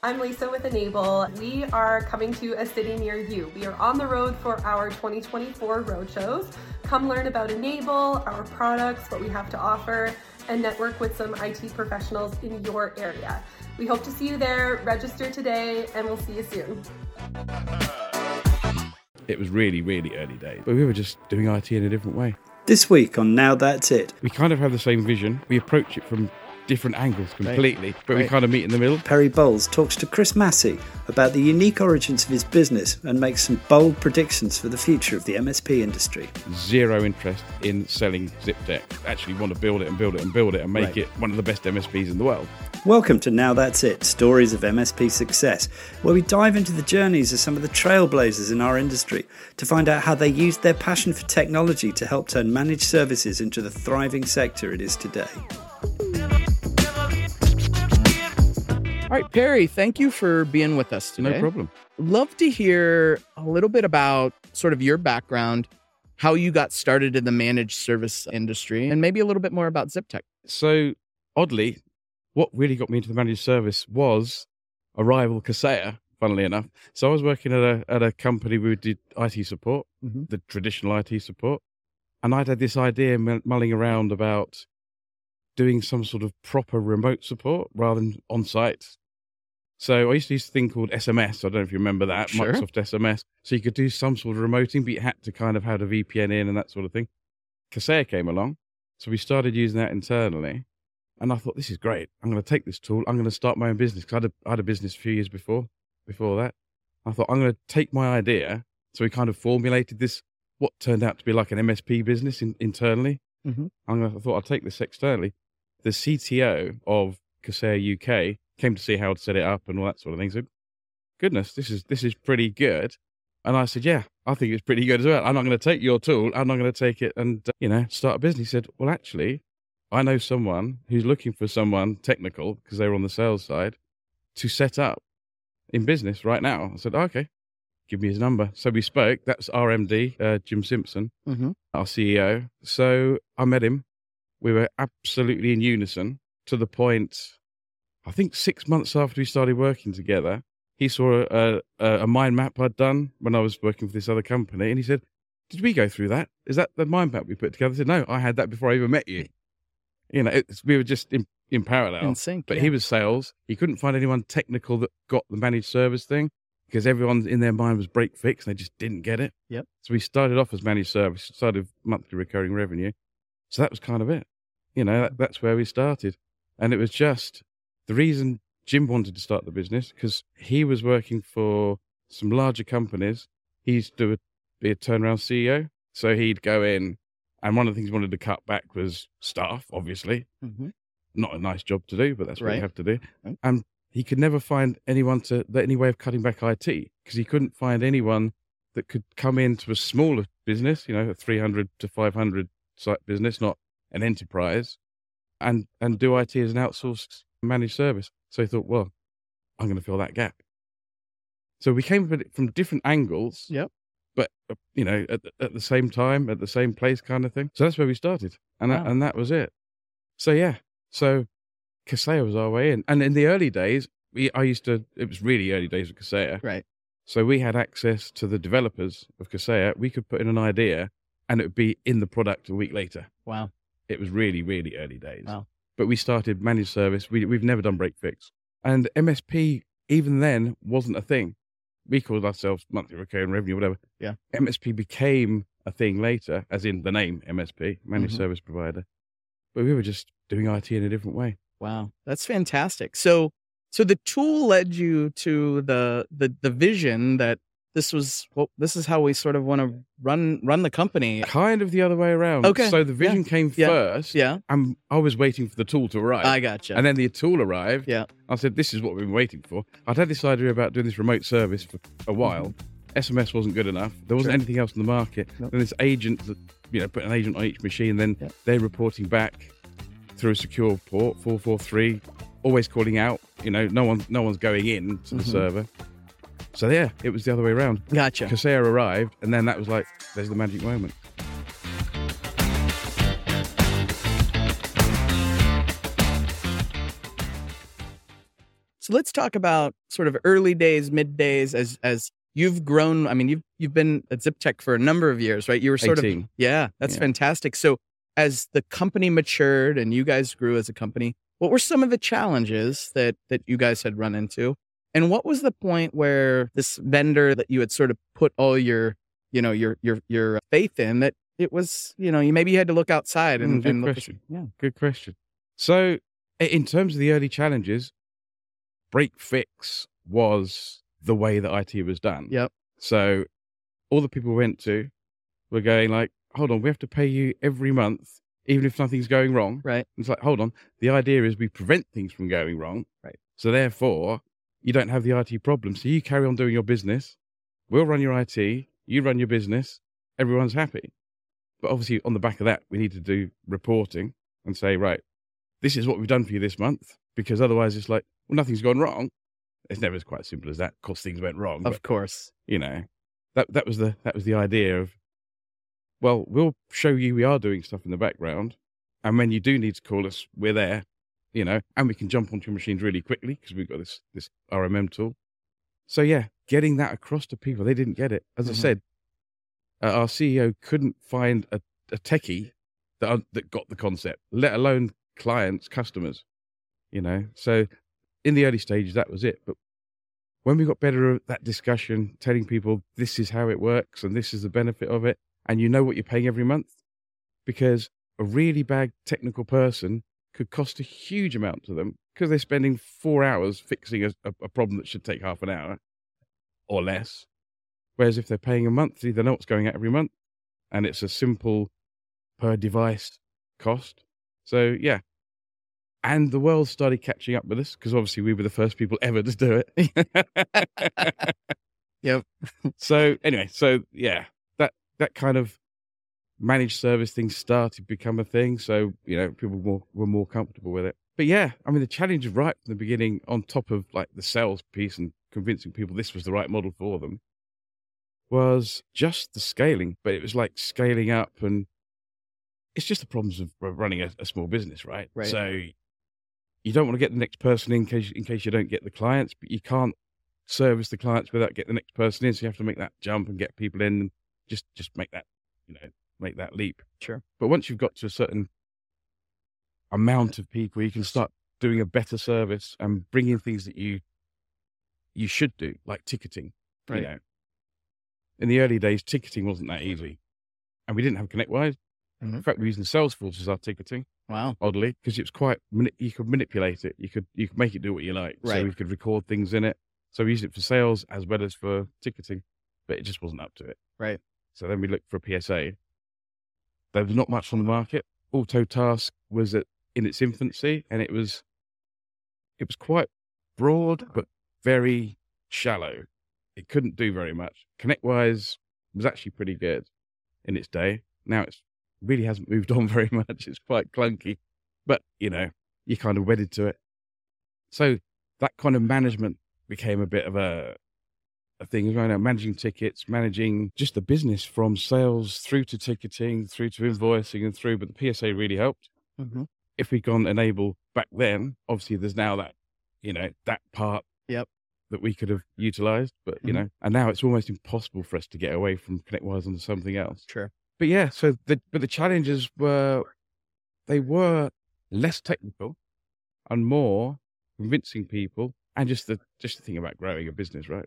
I'm Lisa with N-able. We are coming to a city near you. We are on the road for our 2024 road shows. Come learn about N-able, our products, what we have to offer, and network with some IT professionals in your area. We hope to see you there. Register today, and we'll see you soon. It was really, really early days, but we were just doing IT in a different way. This week on Now That's It, We kind of have the same vision. We approach it from different angles completely, but we kind of meet in the middle. Perry Bowles talks to Chris Massey about the unique origins of his business and makes some bold predictions for the future of the MSP industry. Zero interest in selling ZipTech. Actually, want to build it and build it and build it and make Right. it one of the best MSPs in the world. Welcome to Now That's It Stories of MSP Success, where we dive into the journeys of some of the trailblazers in our industry to find out how they used their passion for technology to help turn managed services into the thriving sector it is today. All right, Perry, thank you for being with us today. No problem. Love to hear a little bit about sort of your background, how you got started in the managed service industry, and maybe a little bit more about ZipTech. So, oddly, what really got me into the managed service was a rival Kaseya, funnily enough. So, I was working at a, at a company who did IT support, Mhm. the traditional IT support. And I'd had this idea mulling around about doing some sort of proper remote support rather than on site. So I used to use a thing called SMS. I don't know if you remember that, Sure. Microsoft SMS. So you could do some sort of remoting, but you had to kind of have a VPN in and that sort of thing. Kaseya came along. So we started using that internally. And I thought, this is great. I'm going to take this tool. I'm going to start my own business. Because I, had had a business a few years before, before that. I thought, I'm going to take my idea. So we kind of formulated this, what turned out to be like an MSP business in, internally. Mhm. I'm gonna, I thought I'd take this externally. The CTO of Kaseya UK came to see how to set it up and all that sort of thing. Said, "Goodness, this is this is pretty good." And I said, "Yeah, I think it's pretty good as well. I'm not going to take your tool. I'm not going to take it and uh, you know start a business." He said, "Well, actually, I know someone who's looking for someone technical because they were on the sales side to set up in business right now." I said, "Okay, give me his number." So we spoke. That's RMD, uh, Jim Simpson Mm-hmm. our CEO. So I met him. We were absolutely in unison to the point, I think six months after we started working together, he saw a, a, a mind map I'd done when I was working for this other company. And he said, Did we go through that? Is that the mind map we put together? I said, No, I had that before I even met you. You know, it's, we were just in, in parallel. In sync. But yeah. he was sales. He couldn't find anyone technical that got the managed service thing because everyone in their mind was break fix and they just didn't get it. Yep. So we started off as managed service, started monthly recurring revenue. So that was kind of it. You know, that, that's where we started. And it was just the reason Jim wanted to start the business because he was working for some larger companies. He used to be a turnaround CEO. So he'd go in and one of the things he wanted to cut back was staff, obviously Mhm. not a nice job to do, but that's what Right. you have to do. Right. And he could never find anyone to any way of cutting back IT because he couldn't find anyone that could come into a smaller business, you know, a 300 to 500 site business, not an enterprise, and and do IT as an outsourced managed service. So he thought, well, I'm going to fill that gap. So we came at it from different angles. Yep. But uh, you know, at the, at the same time, at the same place, kind of thing. So that's where we started, and that, and that was it. So yeah, so Kaseya was our way in. And in the early days, we I used to it was really early days of Kaseya. Right. So we had access to the developers of Kaseya. We could put in an idea and it would be in the product a week later. Wow. It was really, really early days. Wow. But we started managed service. We we've never done break fix. And MSP even then wasn't a thing. We called ourselves monthly recurring revenue, whatever. Yeah. MSP became a thing later, as in the name MSP, managed Mhm. service provider. But we were just doing IT in a different way. Wow. That's fantastic. So so the tool led you to the the the vision that this was well, this is how we sort of want to run run the company. Kind of the other way around. Okay. So the vision came Yeah. first. Yeah. And I was waiting for the tool to arrive. I gotcha. And then the tool arrived. Yeah. I said, this is what we've been waiting for. I'd had this idea about doing this remote service for a while. SMS wasn't good enough. There wasn't Sure. anything else in the market. Nope. Then this agent that, you know, put an agent on each machine, then Yeah. they're reporting back through a secure port, 443, always calling out, you know, no one no one's going in to the Mhm. server. So yeah, it was the other way around. gotcha. Kaseya arrived, and then that was like, there's the magic moment. So let's talk about sort of early days, mid days, as as you've grown. I mean, you've you've been at ZipTech for a number of years, right? You were sort 18. of yeah, that's Yeah. fantastic. So as the company matured and you guys grew as a company, what were some of the challenges that that you guys had run into? And what was the point where this vendor that you had sort of put all your, you know, your your your faith in that it was, you know, you maybe you had to look outside and, Mm, good and look question. yeah. Good question. So, in terms of the early challenges, break fix was the way that IT was done. Yep. So, all the people we went to were going like, "Hold on, we have to pay you every month, even if nothing's going wrong." Right. It's like, hold on. The idea is we prevent things from going wrong. Right. So therefore, you don't have the IT problem. So you carry on doing your business. We'll run your IT. You run your business. Everyone's happy. But obviously, on the back of that, we need to do reporting and say, right, this is what we've done for you this month. Because otherwise, it's like, well, nothing's gone wrong. It's never as quite as simple as that. Of course, things went wrong. Of but, course. you know, that that was the that was the idea of, well, we'll show you we are doing stuff in the background, and when you do need to call us, we're there, you know, and we can jump onto your machines really quickly because we've got this this RMM tool. So yeah, getting that across to people, they didn't get it. As I Mhm. said, uh, our CEO couldn't find a, a techie that un- that got the concept, let alone clients, customers, you know. So in the early stages, that was it. But when we got better at that discussion, telling people this is how it works and this is the benefit of it, and you know what you're paying every month, because a really bad technical person could cost a huge amount to them because they're spending four hours fixing a, a, problem that should take half an hour or less. Whereas if they're paying a monthly, they know what's going out every month, and it's a simple per device cost. So yeah. And the world started catching up with us because obviously we were the first people ever to do it. Yep. so anyway, so yeah, that that kind of managed service things started to become a thing. So you know, people were more, were more comfortable with it. But yeah, I mean, the challenge right from the beginning, on top of like the sales piece and convincing people this was the right model for them, was just the scaling. But it was like scaling up, and it's just the problems of of running a, a small business, right? Right. So you don't want to get the next person in case in case you don't get the clients, but you can't service the clients without getting the next person in. So you have to make that jump and get people in and just just make that you know make that leap. Sure. But once you've got to a certain amount of people, you can start doing a better service and bringing things that you you should do, like ticketing. Right. You know, in the early days, ticketing wasn't that easy, and we didn't have ConnectWise. Mhm. In fact, we were using Salesforce as our ticketing Wow. oddly because it was quite you could manipulate it you could you could make it do what you like Right. so we could record things in it so we used it for sales as well as for ticketing but it just wasn't up to it Right. so then we looked for a psa there was not much on the market autotask was at, in its infancy and it was it was quite broad but very shallow it couldn't do very much connectwise was actually pretty good in its day now it's really hasn't moved on very much. It's quite clunky, but you know, you're kind of wedded to it. So that kind of management became a bit of a a thing as. Now, managing tickets, managing just the business from sales through to ticketing, through to invoicing and through. But the PSA really helped. hmm If we'd gone N-able back then, obviously there's now that, you know, that part Yep. that we could have utilized. But, you Mhm. know, and now it's almost impossible for us to get away from ConnectWise onto something else Sure. but yeah, so the but the challenges were they were less technical and more convincing people and just the just the thing about growing a business, right?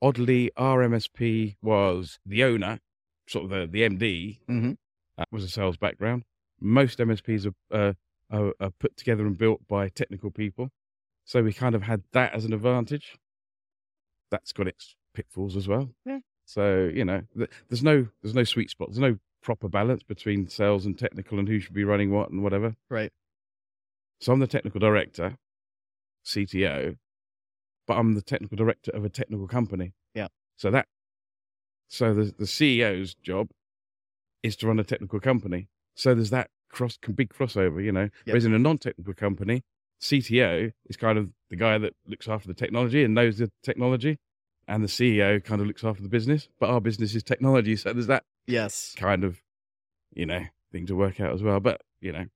Oddly, our MSP was the owner, sort of the the MD, hmm uh, was a sales background. Most MSPs are, uh, are are put together and built by technical people, so we kind of had that as an advantage. That's got its pitfalls as well. Yeah. So you know, th- there's no there's no sweet spot. There's no proper balance between sales and technical and who should be running what and whatever. Right. So I'm the technical director, CTO, but I'm the technical director of a technical company. Yeah. So that, so the the CEO's job is to run a technical company. So there's that cross big crossover, you know. Whereas in a non-technical company, CTO is kind of the guy that looks after the technology and knows the technology, and the CEO kind of looks after the business. But our business is technology, so there's that Yes. kind of, you know, thing to work out as well. But you know,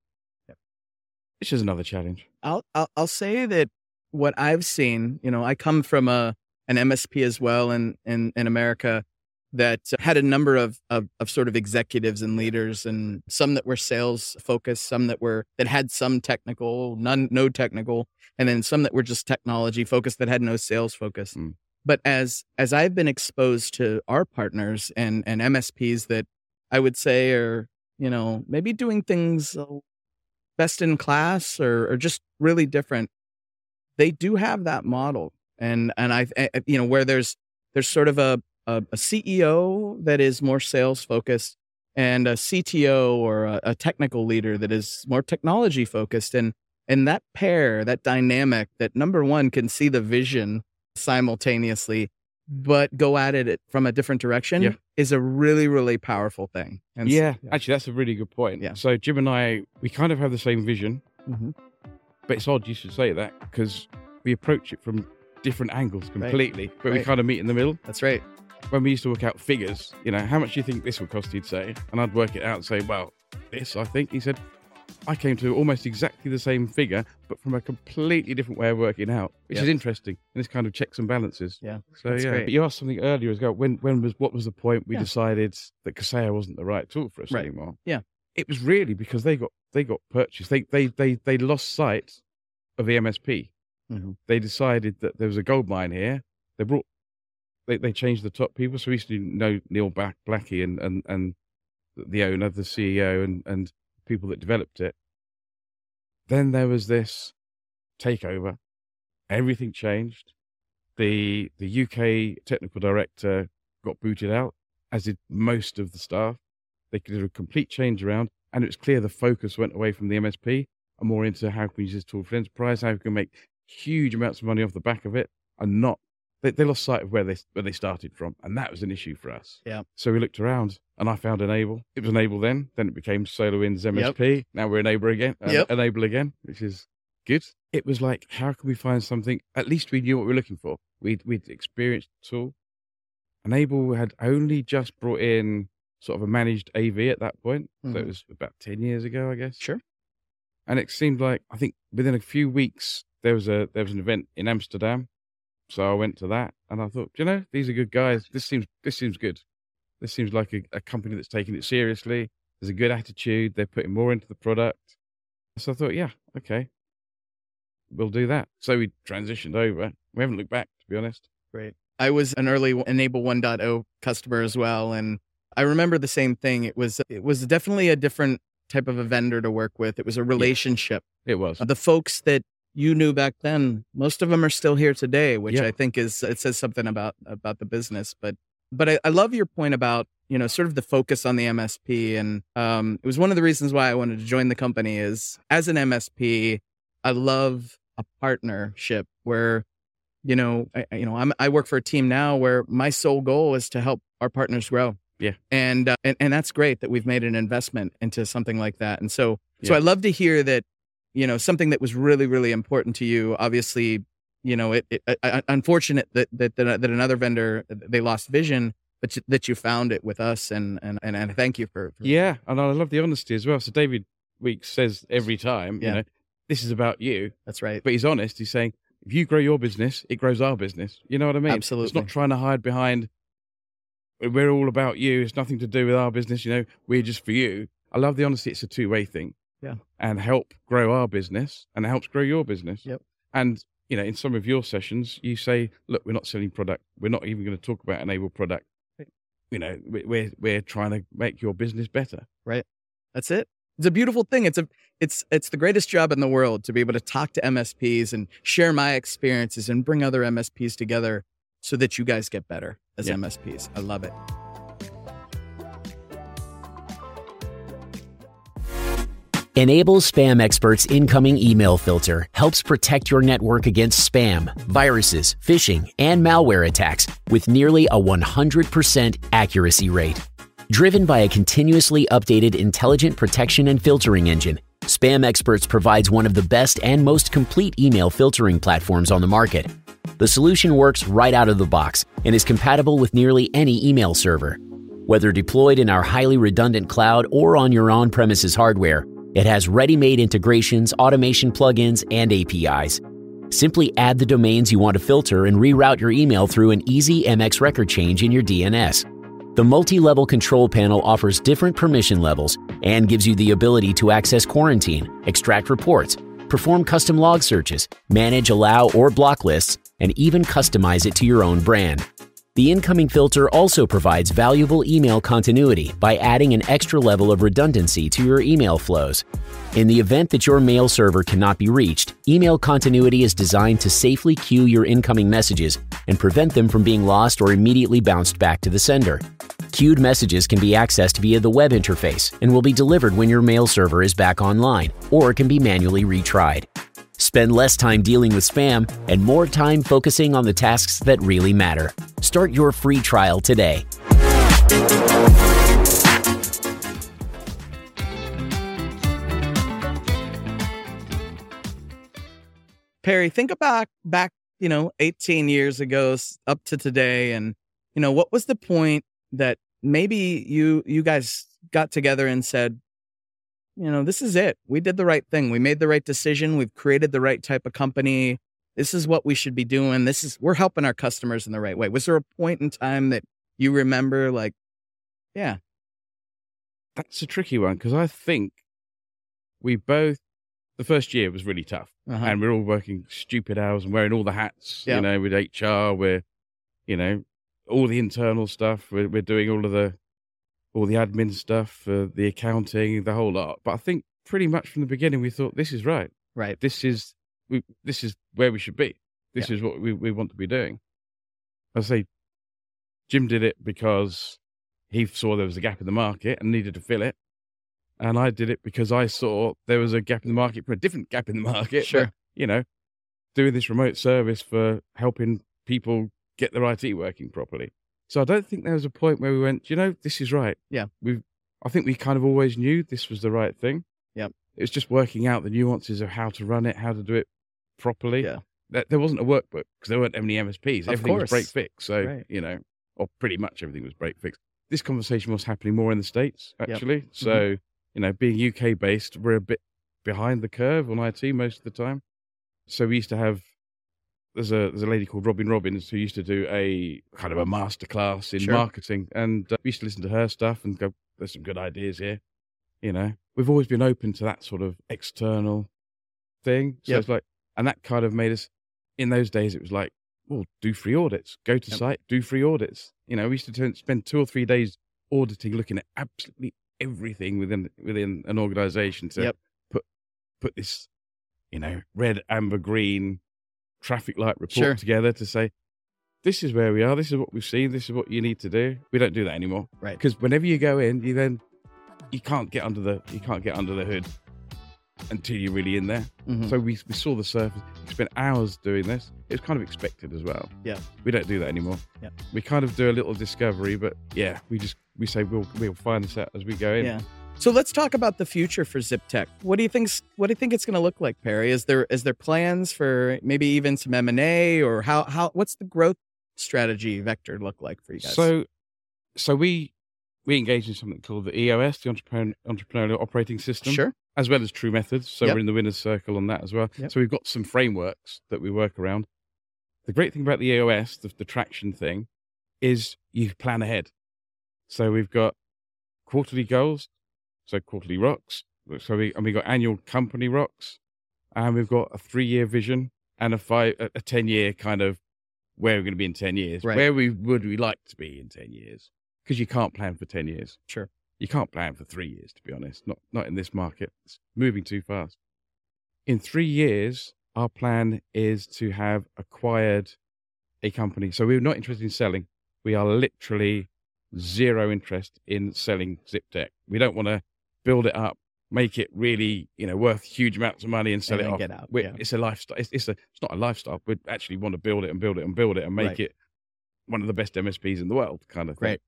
it's just another challenge. I'll, I'll I'll say that what I've seen, you know, I come from a an MSP as well in in, in America that had a number of, of, of sort of executives and leaders and some that were sales focused some that were that had some technical none no technical and then some that were just technology focused that had no sales focus Mm. but as as i've been exposed to our partners and and msps that i would say are you know maybe doing things best in class or or just really different they do have that model and and i I- you know where there's there's sort of a a, a CEO that is more sales focused and a CTO or a, a technical leader that is more technology focused and and that pair that dynamic that number one can see the vision simultaneously but go at it from a different direction Yeah. is a really really powerful thing and s- yeah, actually, that's a really good point. Yeah. So Jim and I, we kind of have the same vision, Mhm. But it's odd you should say that because we approach it from different angles completely, but we kind of meet in the middle. that's right When we used to work out figures, you know, how much do you think this would cost? He'd say, and I'd work it out and say, well, this, I think. He said, I came to almost exactly the same figure, but from a completely different way of working out, which is interesting. And it's kind of checks and balances. yeah So yeah, great. but you asked something earlier as well. When when was what was the point we Yeah. decided that Kaseya wasn't the right tool for us Right. anymore? Yeah. it was really because they got they got purchased. They they they they lost sight of the MSP. Mhm. They decided that there was a gold mine here. They brought they they changed the top people. So we used to know Neil Black, Blackie and and and the owner, the CEO, and and people that developed it. Then there was this takeover. Everything changed. The the UK technical director got booted out, as did most of the staff. They did a complete change around, and it was clear the focus went away from the MSP and more into how can we use this tool for enterprise, how we can make huge amounts of money off the back of it, and not they, they lost sight of where they where they started from, and that was an issue for us. Yeah. So we looked around, and I found N-able. It was N-able then, then it became SolarWinds MSP. Now we're N-able again. uh, Yep. N-able again, which is good. It was like, how can we find something? At least we knew what we were looking for. We'd we'd experienced the tool. N-able had only just brought in sort of a managed AV at that point. So it Mhm. was about ten years ago, I guess. Sure. And it seemed like I think within a few weeks there was a there was an event in Amsterdam. So I went to that and I thought, you know, these are good guys. This seems this seems good. This seems like a, a company that's taking it seriously. There's a good attitude. They're putting more into the product. So I thought, yeah, okay, we'll do that. So we transitioned over. We haven't looked back, to be honest. Great. I was an early N-able 1.0 customer as well, and I remember the same thing. It was it was definitely a different type of a vendor to work with. It was a relationship. It was. The folks that you knew back then, most of them are still here today, which Yeah. I think is it says something about about the business. But but I, I love your point about you know sort of the focus on the MSP, and um, it was one of the reasons why I wanted to join the company. Is as an MSP, I love a partnership where you know I- you know I'm, I work for a team now where my sole goal is to help our partners grow. Yeah. and uh, and and that's great that we've made an investment into something like that. And so so I love to hear that you know something that was really really important to you. Obviously, you know it. it uh, unfortunate that that that, that another vendor they lost vision. But you, that you found it with us, and and and, and thank you for, for Yeah, and I love the honesty as well. So David Weeks says every time, Yeah. you know, this is about you. That's right. But he's honest. He's saying, if you grow your business, it grows our business. You know what I mean? Absolutely. It's not trying to hide behind, we're all about you. It's nothing to do with our business. You know, we're just for you. I love the honesty. It's a two way thing. Yeah. And help grow our business and it helps grow your business. Yep. And, you know, in some of your sessions, you say, look, we're not selling product. We're not even going to talk about N-able product. You know, we- we're, we're trying to make your business better. Right. That's it. It's a beautiful thing. It's a it's it's the greatest job in the world to be able to talk to MSPs and share my experiences and bring other MSPs together so that you guys get better as Yeah. MSPs. I love it. N-able Spam Expert's incoming email filter helps protect your network against spam, viruses, phishing, and malware attacks with nearly a 100% accuracy rate. Driven by a continuously updated intelligent protection and filtering engine, SpamExperts provides one of the best and most complete email filtering platforms on the market. The solution works right out of the box and is compatible with nearly any email server. Whether deployed in our highly redundant cloud or on your on premises hardware, it has ready made integrations, automation plugins, and APIs. Simply add the domains you want to filter and reroute your email through an easy MX record change in your DNS. The multi level control panel offers different permission levels and gives you the ability to access quarantine, extract reports, perform custom log searches, manage allow or block lists, and even customize it to your own brand. The incoming filter also provides valuable email continuity by adding an extra level of redundancy to your email flows. In the event that your mail server cannot be reached, email continuity is designed to safely queue your incoming messages and prevent them from being lost or immediately bounced back to the sender. Queued messages can be accessed via the web interface and will be delivered when your mail server is back online or can be manually retried. Spend less time dealing with spam and more time focusing on the tasks that really matter. Start your free trial today. Perry, think about back, you know, 18 years ago up to today and you know, what was the point that maybe you you guys got together and said, you know, this is it. We did the right thing. We made the right decision. We've created the right type of company. This is what we should be doing. This is we're helping our customers in the right way. Was there a point in time that you remember like yeah. That's a tricky one because I think we both the first year was really tough. Uh-huh. And we're all working stupid hours and wearing all the hats, Yeah. you know, with HR, we're you know, all the internal stuff. We're we're doing all of the all the admin stuff, uh, the accounting, the whole lot. But I think pretty much from the beginning we thought this is right. Right. This is we this is where we should be. This is what we, we want to be doing. I say Jim did it because he saw there was a gap in the market and needed to fill it. And I did it because I saw there was a gap in the market for a different gap in the market. Sure. But, you know, doing this remote service for helping people get their IT working properly. So I don't think there was a point where we went, you know, this is right. Yeah. We've I think we kind of always knew this was the right thing. Yeah. It was just working out the nuances of how to run it, how to do it properly. Yeah. There, there wasn't a workbook because there weren't any MSPs. Of Everything was break fix. So, Right. you know, or pretty much everything was break fix. This conversation was happening more in the States, Yep. actually. So, mm-hmm. you know, being UK based, we're a bit behind the curve on IT most of the time. So we used to have there's a there's a lady called Robin Robins who used to do a kind of a master class in Sure. marketing, and uh, we used to listen to her stuff and go, "There's some good ideas here." You know, we've always been open to that sort of external thing. So Yep. it's like, and that kind of made us. In those days, it was like, well, do free audits, go to Yep. site, do free audits. You know, we used to turn, spend two or three days auditing, looking at absolutely everything within within an organization to Yep. put put this, you know, red, amber, green traffic light report Sure. together to say, this is where we are, this is what we've seen, this is what you need to do. We don't do that anymore. Right. Because whenever you go in, you then you can't get under the you can't get under the hood until you're really in there. Mhm. So we we saw the surface. We spent hours doing this. It was kind of expected as well. Yeah. We don't do that anymore. Yeah. We kind of do a little discovery, but yeah, we just we say we'll we'll find this out as we go in. Yeah. So let's talk about the future for Zip Tech. What do you think? What do you think it's going to look like, Perry? Is there is there plans for maybe even some M and A, or how how what's the growth strategy vector look like for you guys? So, so we we engage in something called the EOS, the Entrepreneur, Entrepreneurial Operating System, sure, as well as TruMethods. So Yep. we're in the winners circle on that as well. Yep. So we've got some frameworks that we work around. The great thing about the EOS, the, the traction thing, is you plan ahead. So we've got quarterly goals, so quarterly rocks. So we and we got annual company rocks, and we've got a three-year vision and a five, a, a ten-year kind of where we're going to be in ten years. Right. Where we would we like to be in ten years? Because you can't plan for ten years. Sure. You can't plan for three years, to be honest. Not not in this market. It's moving too fast. In three years, our plan is to have acquired a company. So we're not interested in selling. We are literally zero interest in selling ZipTech. We don't want to build it up, make it really, you know, worth huge amounts of money and sell And it off. get out, yeah. It's a lifestyle. It's, it's a. It's not a lifestyle. We actually want to build it and build it and build it and make Right. it one of the best MSPs in the world, kind of thing. Great.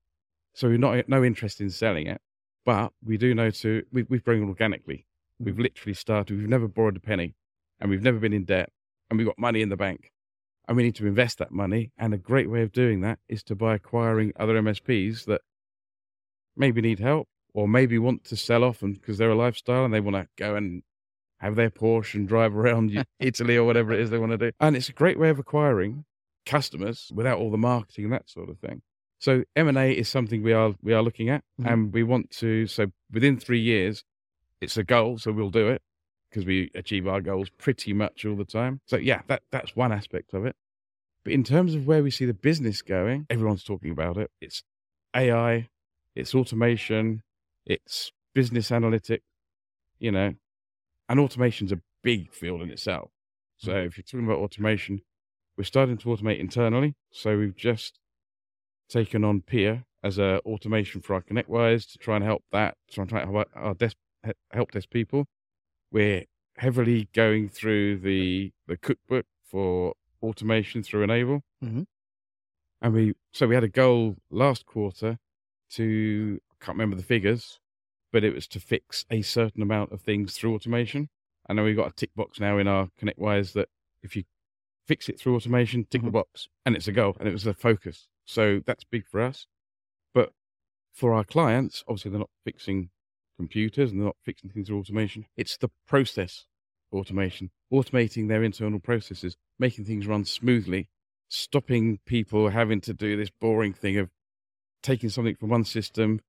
So we're not no interest in selling it, but we do know to we, we've grown organically. We've mm-hmm. literally started. We've never borrowed a penny, and we've never been in debt, and we've got money in the bank, and we need to invest that money. And a great way of doing that is to by acquiring other MSPs that maybe need help or maybe want to sell off and because they're a lifestyle and they want to go and have their Porsche and drive around Italy or whatever it is they want to do. And it's a great way of acquiring customers without all the marketing and that sort of thing. So M&A is something we are we are looking at Mhm. and we want to so within 3 years it's a goal so we'll do it because we achieve our goals pretty much all the time. So yeah, that that's one aspect of it. But in terms of where we see the business going, everyone's talking about it. It's AI, it's automation, it's business analytics, you know, and automation's a big field in itself. So if you're talking about automation, we're starting to automate internally. So we've just taken on Pia as a automation for our ConnectWise to try and help that, try and try and help our desk, help desk people. We're heavily going through the the cookbook for automation through N-able, Mhm. and we so we had a goal last quarter to can't remember the figures, but it was to fix a certain amount of things through automation. I know we've got a tick box now in our ConnectWise that if you fix it through automation, tick the Mhm. box, and it's a goal, and it was a focus. So that's big for us. But for our clients, obviously they're not fixing computers and they're not fixing things through automation. It's the process automation, automating their internal processes, making things run smoothly, stopping people having to do this boring thing of taking something from one system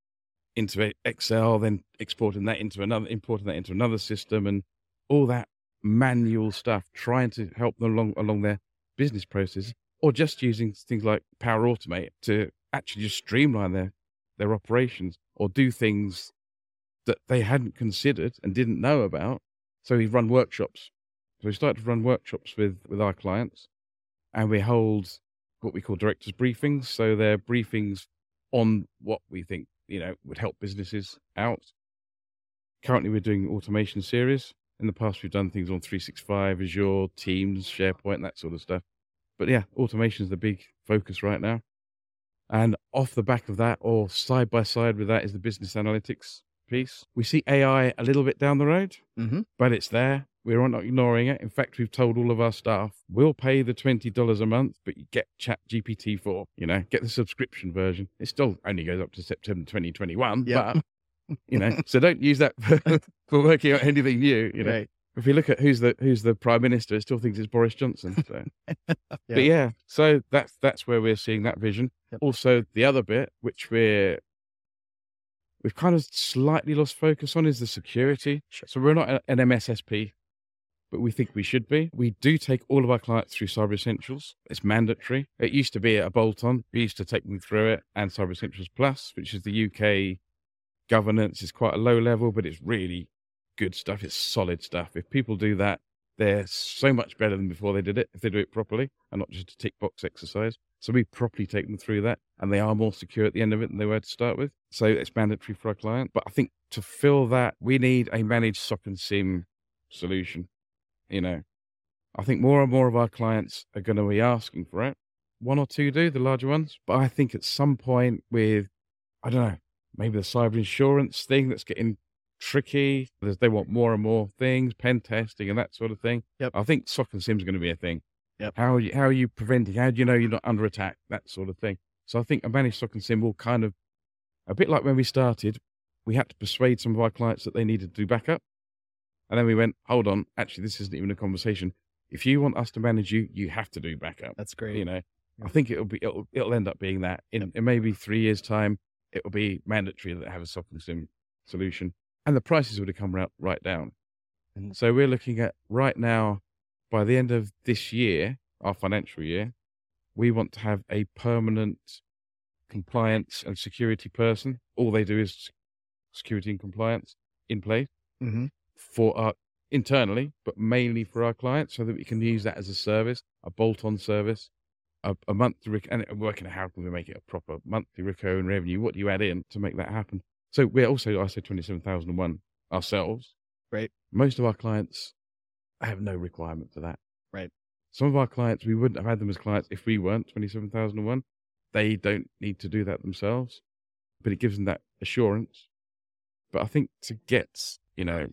into Excel, then exporting that into another, importing that into another system, and all that manual stuff, trying to help them along along their business process, or just using things like Power Automate to actually just streamline their their operations or do things that they hadn't considered and didn't know about. So we run workshops. So we started to run workshops with with our clients, and we hold what we call directors briefings. So they're briefings on what we think you know would help businesses out. Currently, we're doing automation series. In the past, we've done things on 365, Azure, Teams, SharePoint, that sort of stuff. But yeah, automation is the big focus right now. And off the back of that, or side by side with that, is the business analytics piece. We see AI a little bit down the road, Mm-hmm. but it's there. We're not ignoring it. In fact, we've told all of our staff, we'll pay the $20 a month, but you get Chat GPT 4, you know, get the subscription version. It still only goes up to September 2021, Yep. but, you know, so don't use that for, for working out anything new, you know. Right. If you look at who's the who's the prime minister, it still thinks it's Boris Johnson. So. Yeah. But yeah, so that's that's where we're seeing that vision. Yep. Also, the other bit which we're we've kind of slightly lost focus on is the security. So we're not an MSSP, but we think we should be. We do take all of our clients through Cyber Essentials. It's mandatory. It used to be a bolt-on. We used to take them through it, and Cyber Essentials Plus, which is the UK governance, is quite a low level, but it's really good stuff. It's solid stuff. If people do that, they're so much better than before they did it if they do it properly and not just a tick box exercise. So we properly take them through that and they are more secure at the end of it than they were to start with. So it's mandatory for our client. But I think to fill that, we need a managed SOC and SIEM solution. You know, I think more and more of our clients are going to be asking for it. One or two do, the larger ones. But I think at some point with, I don't know, maybe the cyber insurance thing that's getting tricky. There's, they want more and more things, pen testing and that sort of thing. Yep. I think SOC and SIEM is going to be a thing. Yep. How are you, how are you preventing? How do you know you're not under attack? That sort of thing. So I think a managed SOC and SIEM will kind of, a bit like when we started, we had to persuade some of our clients that they needed to do backup. And then we went, hold on, actually, this isn't even a conversation. If you want us to manage you, you have to do backup. That's great. You know, I think it'll be it'll, it'll end up being that in, in maybe three years' time. It will be mandatory that they have a and SIEM solution, and the prices would have come right right down. Mhm. So we're looking at right now, by the end of this year, our financial year, we want to have a permanent compliance and security person. All they do is security and compliance in place Mm-hmm. For our internally, but mainly for our clients, so that we can use that as a service, a bolt-on service, a, a monthly and uh, working out how can we make it a proper monthly recurring revenue. What do you add in to make that happen? So we're also ISO twenty seven thousand and one ourselves. Right. Most of our clients have no requirement for that. Right. Some of our clients we wouldn't have had them as clients if we weren't twenty seven thousand and one. They don't need to do that themselves, but it gives them that assurance. But I think to get you know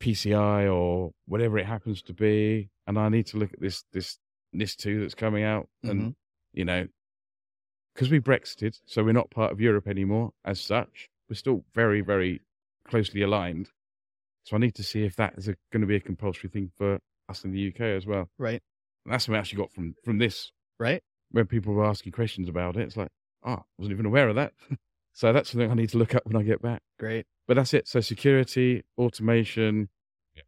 PCI or whatever it happens to be, and I need to look at this this NIS two that's coming out, and mm-hmm. you know, because we Brexited, so we're not part of Europe anymore as such. We're still very very closely aligned So I need to see if that is going to be a compulsory thing for us in the UK as well. Right. And that's what I actually got from from this Right. when people were asking questions about it. It's like, oh, I wasn't even aware of that. so that's something I need to look up when I get back. Great. But that's it. So security, automation,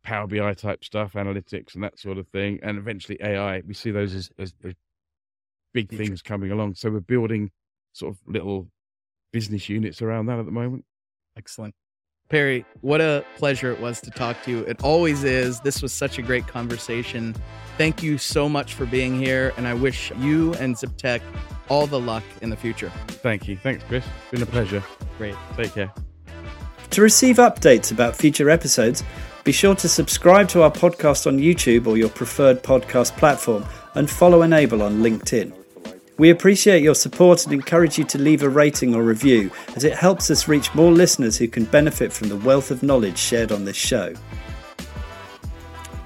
Power BI type stuff, analytics, and that sort of thing, and eventually AI. We see those as, as, as big things coming along. So we're building sort of little business units around that at the moment. Excellent. Perry, what a pleasure it was to talk to you. It always is. This was such a great conversation. Thank you so much for being here, and I wish you and ZipTech all the luck in the future. Thank you. Thanks, Chris. Been a pleasure. Great. Take care. To receive updates about future episodes, be sure to subscribe to our podcast on YouTube or your preferred podcast platform and follow N-able on LinkedIn. We appreciate your support and encourage you to leave a rating or review as it helps us reach more listeners who can benefit from the wealth of knowledge shared on this show.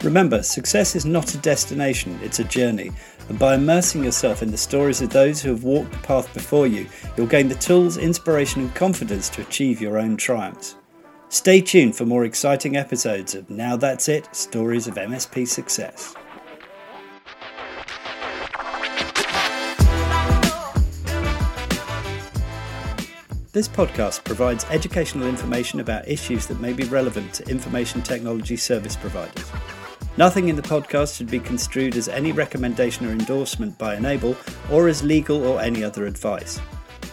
Remember, success is not a destination, it's a journey. And by immersing yourself in the stories of those who have walked the path before you, you'll gain the tools, inspiration, and confidence to achieve your own triumphs. Stay tuned for more exciting episodes of Now That's It Stories of MSP Success. This podcast provides educational information about issues that may be relevant to information technology service providers. Nothing in the podcast should be construed as any recommendation or endorsement by N-able or as legal or any other advice.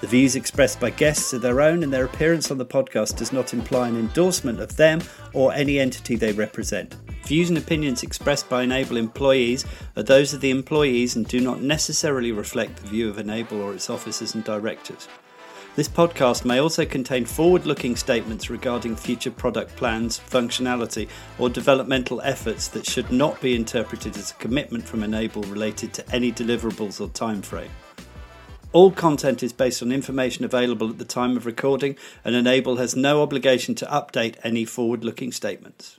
The views expressed by guests are their own, and their appearance on the podcast does not imply an endorsement of them or any entity they represent. Views and opinions expressed by N-able employees are those of the employees and do not necessarily reflect the view of N-able or its officers and directors. This podcast may also contain forward looking statements regarding future product plans, functionality, or developmental efforts that should not be interpreted as a commitment from N-able related to any deliverables or timeframe. All content is based on information available at the time of recording, and N-able has no obligation to update any forward looking statements.